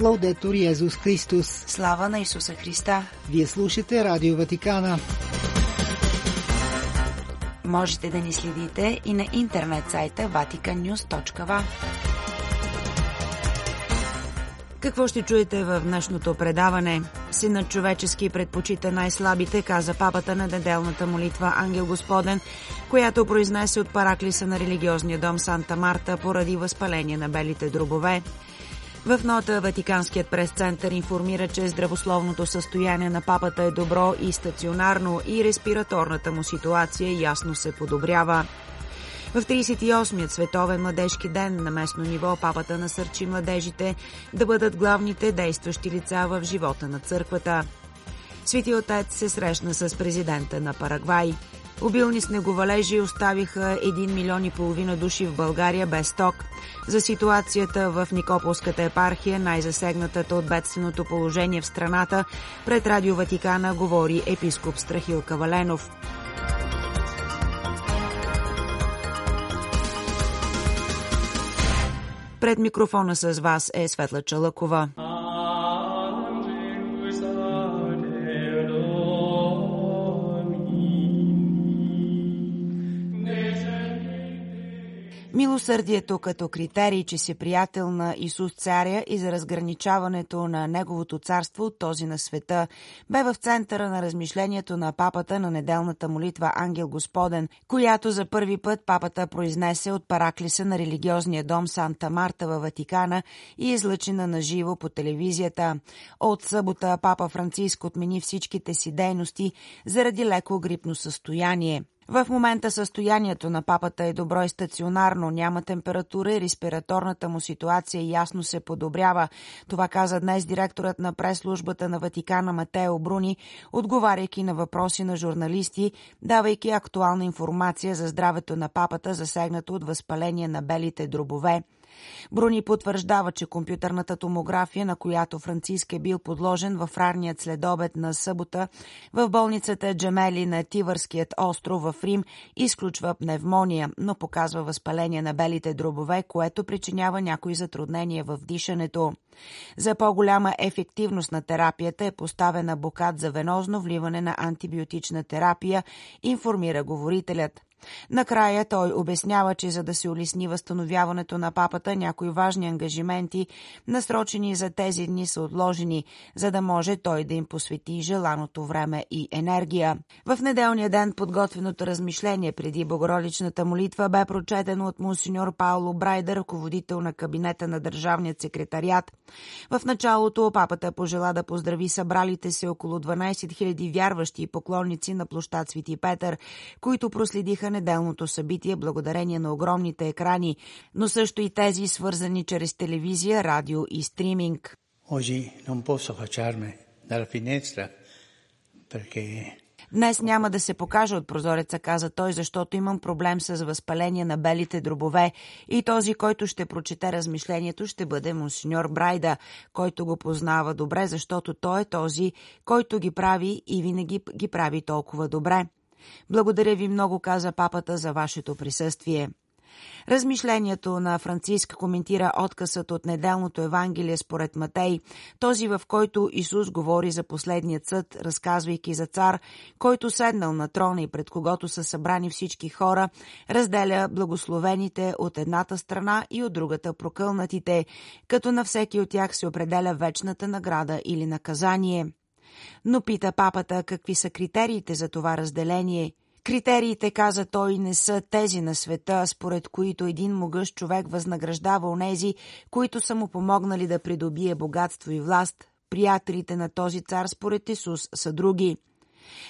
Лаудетор Йезус Христос. Слава на Исуса Христа! Вие слушате Радио Ватикана. Можете да ни следите и на интернет сайта vaticannews.va. Какво ще чуете в днешното предаване? Синът човечески предпочита най-слабите, каза папата на неделната молитва Ангел Господен, която произнесе от параклиса на религиозния дом Санта Марта поради възпаление на белите дробове. В нота Ватиканският прес-център информира, че здравословното състояние на папата е добро и стационарно и респираторната му ситуация ясно се подобрява. В 38-ят Световен младежки ден на местно ниво папата насърчи младежите да бъдат главните действащи лица в живота на църквата. Свети отец се срещна с президента на Парагвай. Обилни снеговалежи оставиха 1 милион и половина души в България без ток. За ситуацията в Никополската епархия, най-засегнатата от бедственото положение в страната, пред Радио Ватикана говори епископ Страхил Каваленов. Пред микрофона с вас е Светла Чалъкова. Милосърдието като критерий, че си приятел на Исус Царя и за разграничаването на Неговото царство от този на света, бе в центъра на размишлението на папата на неделната молитва Ангел Господен, която за първи път папата произнесе от параклиса на религиозния дом Санта Марта във Ватикана и излъчена на живо по телевизията. От събота папа Франциск отмени всичките си дейности заради леко грипно състояние. В момента състоянието на папата е добро и стационарно, няма температура и респираторната му ситуация ясно се подобрява. Това каза днес директорът на прес-службата на Ватикана Матео Бруни, отговаряйки на въпроси на журналисти, давайки актуална информация за здравето на папата, засегнато от възпаление на белите дробове. Бруни потвърждава, че компютърната томография, на която Франциск е бил подложен в ранният следобед на събота в болницата Джемели на Тивърският остров в Рим, изключва пневмония, но показва възпаление на белите дробове, което причинява някои затруднения в дишането. За по-голяма ефективност на терапията е поставена бокат за венозно вливане на антибиотична терапия, информира говорителят. Накрая той обяснява, че за да се улесни възстановяването на папата, някои важни ангажименти, насрочени за тези дни, са отложени, за да може той да им посвети желаното време и енергия. В неделния ден подготвеното размишление преди Богородичната молитва бе прочетено от монсеньор Пауло Брайдер, ръководител на кабинета на Държавният секретариат. В началото папата пожела да поздрави събралите се около 12 000 вярващи и поклонници на площад Свети Петър, които проследиха неделното събитие благодарение на огромните екрани, но също и тези свързани чрез телевизия, радио и стриминг. Днес няма да се покажа от прозореца, каза той, защото имам проблем с възпаление на белите дробове и този, който ще прочете размишлението, ще бъде монсеньор Брайда, който го познава добре, защото той е този, който ги прави и винаги ги прави толкова добре. Благодаря ви много, каза папата, за вашето присъствие. Размишлението на Франциск коментира откъсът от неделното Евангелие според Матей, този в който Исус говори за последния съд, разказвайки за цар, който седнал на трона и пред когото са събрани всички хора, разделя благословените от едната страна и от другата прокълнатите, като на всеки от тях се определя вечната награда или наказание. Но пита папата какви са критериите за това разделение. Критериите, каза той, не са тези на света, според които един могъщ човек възнаграждава онези, които са му помогнали да придобие богатство и власт. Приятелите на този цар, според Исус, са други.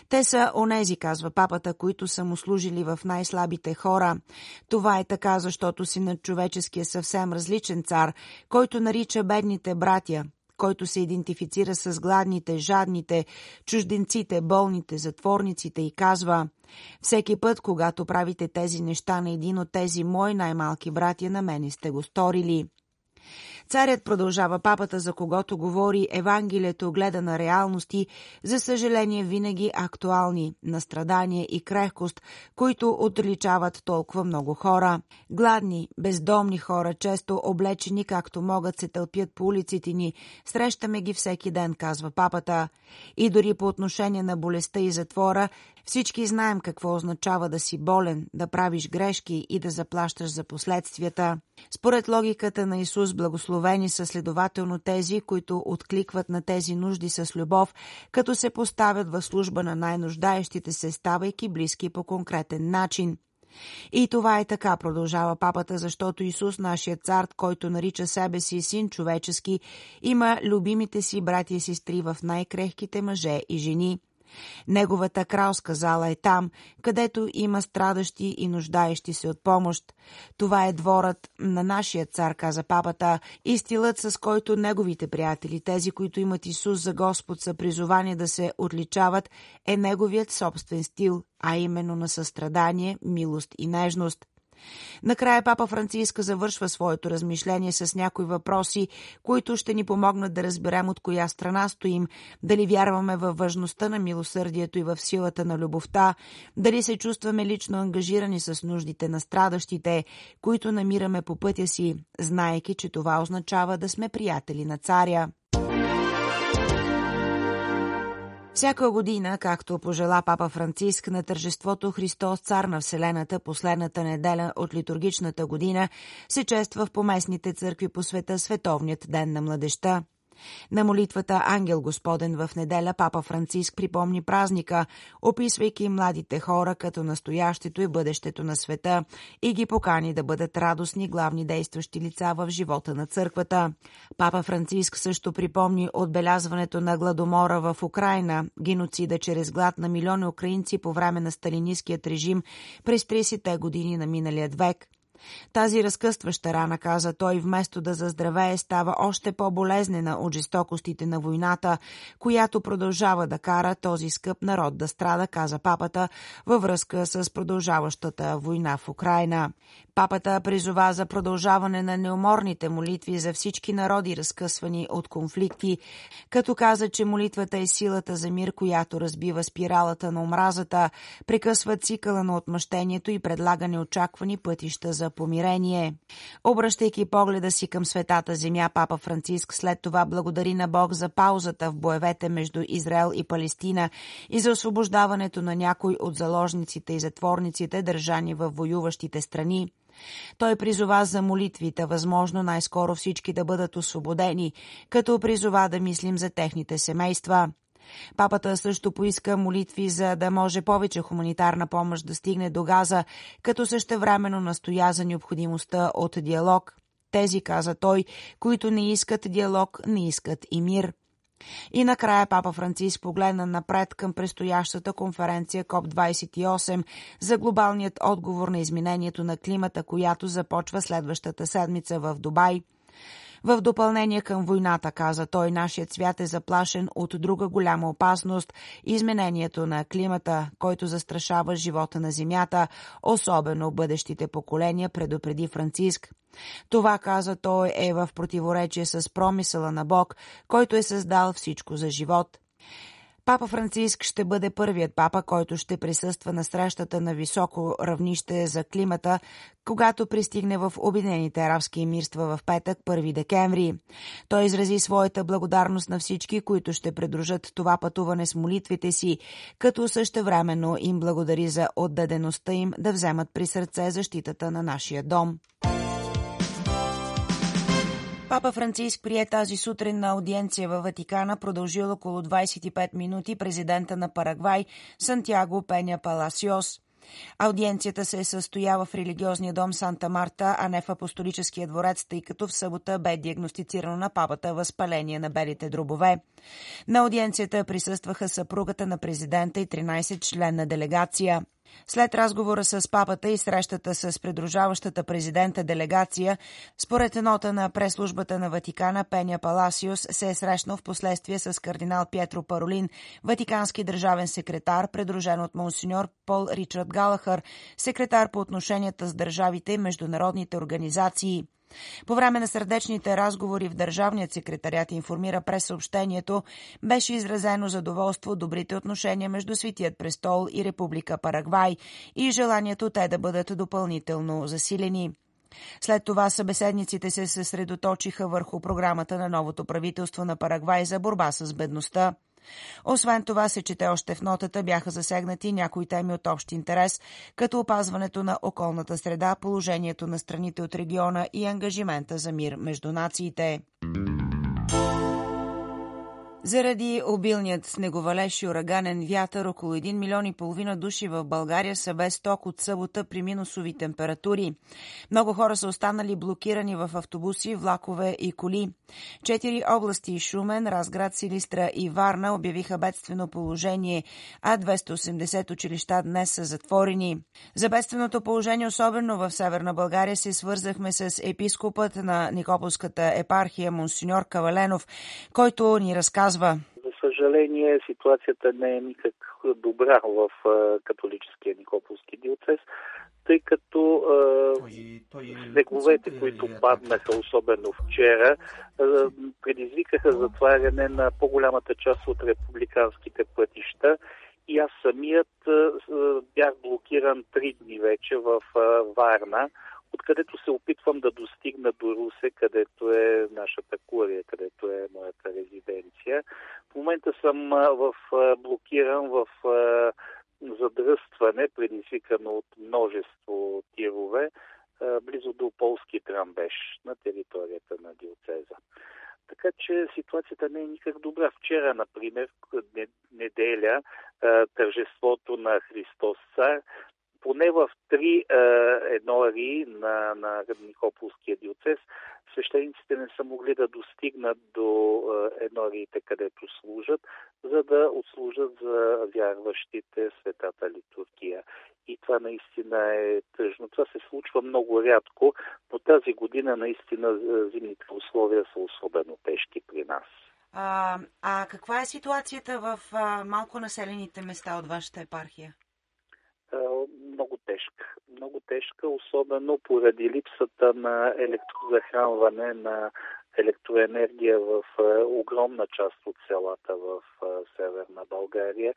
Те са онези, казва папата, които са му служили в най-слабите хора. Това е така, защото синът човечески е съвсем различен цар, който нарича бедните братя който се идентифицира с гладните, жадните, чужденците, болните, затворниците и казва «Всеки път, когато правите тези неща на един от тези мои най-малки братя, на мене сте го сторили». Царят продължава папата, за когото говори Евангелието, гледа на реалности, за съжаление винаги актуални, на страдание и крехкост, които отличават толкова много хора. Гладни, бездомни хора, често облечени както могат, се тълпят по улиците ни. Срещаме ги всеки ден, казва папата. И дори по отношение на болестта и затвора, всички знаем какво означава да си болен, да правиш грешки и да заплащаш за последствията. Според логиката на Исус, благословени са следователно тези, които откликват на тези нужди с любов, като се поставят в служба на най-нуждаещите се, ставайки близки по конкретен начин. И това е така, продължава папата, защото Исус, нашият цар, който нарича себе си син човечески, има любимите си братя и сестри в най-крехките мъже и жени – Неговата кралска зала е там, където има страдащи и нуждаещи се от помощ. Това е дворът на нашия цар, каза папата, и стилът, с който неговите приятели, тези, които имат Исус за Господ, са призовани да се отличават, е неговият собствен стил, а именно на състрадание, милост и нежност. Накрая папа Франциска завършва своето размишление с някои въпроси, които ще ни помогнат да разберем от коя страна стоим, дали вярваме във важността на милосърдието и в силата на любовта, дали се чувстваме лично ангажирани с нуждите на страдащите, които намираме по пътя си, знаеки, че това означава да сме приятели на царя. Всяка година, както пожела папа Франциск на тържеството Христос цар на Вселената последната неделя от литургичната година, се чества в поместните църкви по света Световният ден на младеща. На молитвата Ангел Господен в неделя папа Франциск припомни празника, описвайки младите хора като настоящето и бъдещето на света и ги покани да бъдат радостни главни действащи лица в живота на църквата. Папа Франциск също припомни отбелязването на гладомора в Украина, геноцида чрез глад на милиони украинци по време на сталинистският режим през 30-те години на миналият век – тази разкъстваща рана, каза той, вместо да заздравее, става още по-болезнена от жестокостите на войната, която продължава да кара този скъп народ да страда, каза папата, във връзка с продължаващата война в Украина. Папата призова за продължаване на неуморните молитви за всички народи, разкъсвани от конфликти, като каза, че молитвата е силата за мир, която разбива спиралата на омразата, прекъсва цикъла на отмъщението и предлага неочаквани пътища за помирение. Обръщайки погледа си към светата земя, папа Франциск след това благодари на Бог за паузата в боевете между Израел и Палестина и за освобождаването на някой от заложниците и затворниците, държани в воюващите страни. Той призова за молитвите, възможно най-скоро всички да бъдат освободени, като призова да мислим за техните семейства. Папата също поиска молитви, за да може повече хуманитарна помощ да стигне до Газа, като същевременно настоя за необходимостта от диалог. Тези, каза той, които не искат диалог, не искат и мир. И накрая папа Франциск погледна напред към предстоящата конференция КОП-28 за глобалният отговор на изменението на климата, която започва следващата седмица в Дубай – в допълнение към войната, каза той, нашият свят е заплашен от друга голяма опасност – изменението на климата, който застрашава живота на Земята, особено бъдещите поколения, предупреди Франциск. Това, каза той, е в противоречие с промисъла на Бог, който е създал всичко за живот. Папа Франциск ще бъде първият папа, който ще присъства на срещата на високо равнище за климата, когато пристигне в Обединените арабски емирства в петък, 1 декември. Той изрази своята благодарност на всички, които ще предружат това пътуване с молитвите си, като същевременно им благодари за отдадеността им да вземат при сърце защитата на нашия дом. Папа Франциск прие тази сутрин на аудиенция във Ватикана, продължил около 25 минути президента на Парагвай Сантьяго Пеня Паласиос. Аудиенцията се е състоява в религиозния дом Санта Марта, а не в апостолическия дворец, тъй като в събота бе диагностицирано на папата възпаление на белите дробове. На аудиенцията присъстваха съпругата на президента и 13 член делегация. След разговора с папата и срещата с придружаващата президента делегация, според нота на преслужбата на Ватикана, Пеня Паласиус се е срещнал в последствие с кардинал Пьетро Паролин, ватикански държавен секретар, придружен от монсеньор Пол Ричард Галахър, секретар по отношенията с държавите и международните организации. По време на сърдечните разговори в Държавният секретарят информира през съобщението, беше изразено задоволство от добрите отношения между Светият престол и Република Парагвай и желанието те да бъдат допълнително засилени. След това събеседниците се съсредоточиха върху програмата на новото правителство на Парагвай за борба с бедността. Освен това се чете още в нотата бяха засегнати някои теми от общ интерес, като опазването на околната среда, положението на страните от региона и ангажимента за мир между нациите. Заради обилният снеговалеж и ураганен вятър, около 1 милион и половина души в България са без ток от събота при минусови температури. Много хора са останали блокирани в автобуси, влакове и коли. Четири области – Шумен, Разград, Силистра и Варна – обявиха бедствено положение, а 280 училища днес са затворени. За бедственото положение, особено в Северна България, се свързахме с епископът на Никополската епархия Монсеньор Каваленов, който ни разказва казва. За съжаление, ситуацията не е никак добра в католическия Никополски диоцес, тъй като снеговете, които паднаха, особено вчера, предизвикаха затваряне на по-голямата част от републиканските пътища и аз самият бях блокиран три дни вече в Варна откъдето се опитвам да достигна до Русе, където е нашата курия, където е моята резиденция. В момента съм в, блокиран в задръстване, предизвикано от множество тирове, близо до полски трамбеж на територията на диоцеза. Така че ситуацията не е никак добра. Вчера, например, неделя, тържеството на Христос Цар поне в три е, еднори на, на Никополския диоцес свещениците не са могли да достигнат до е, еднориите, където служат, за да отслужат за вярващите светата литургия. И това наистина е тъжно. Това се случва много рядко, но тази година наистина е, зимните условия са особено тежки при нас. А, а каква е ситуацията в а, малко населените места от вашата епархия? Много тежка. Много тежка, особено поради липсата на електрозахранване на електроенергия в огромна част от селата в Северна България,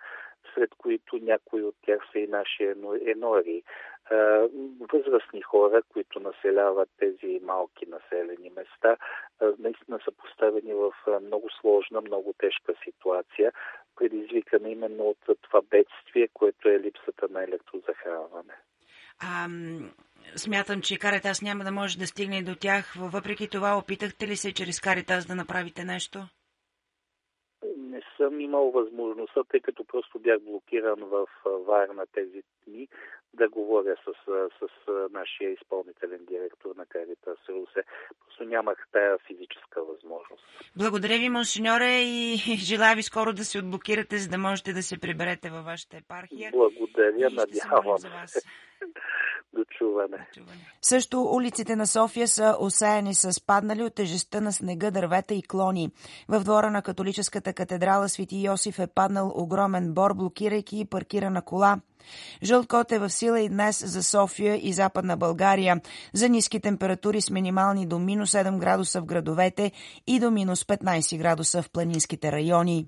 сред които някои от тях са и наши енори. Възрастни хора, които населяват тези малки населени места, наистина са поставени в много сложна, много тежка ситуация, предизвикана именно от това бедствие, което е липсата на електрозахранване. А, смятам, че Каритас няма да може да стигне до тях. Въпреки това, опитахте ли се чрез Каритас да направите нещо? Съм имал възможността, тъй като просто бях блокиран в Варна тези дни, да говоря с, с, с нашия изпълнителен директор на Каритас Русе. Просто нямах тая физическа възможност. Благодаря ви, монсеньоре, и желая ви скоро да се отблокирате, за да можете да се приберете във вашата епархия. Благодаря, надявам се. До чуване. Също улиците на София са осеяни с паднали от тежестта на снега, дървета и клони. В двора на католическата катедрала Свети Йосиф е паднал огромен бор, блокирайки паркирана кола. Жълт код е в сила и днес за София и Западна България. За ниски температури с минимални до минус 7 градуса в градовете и до минус 15 градуса в планинските райони.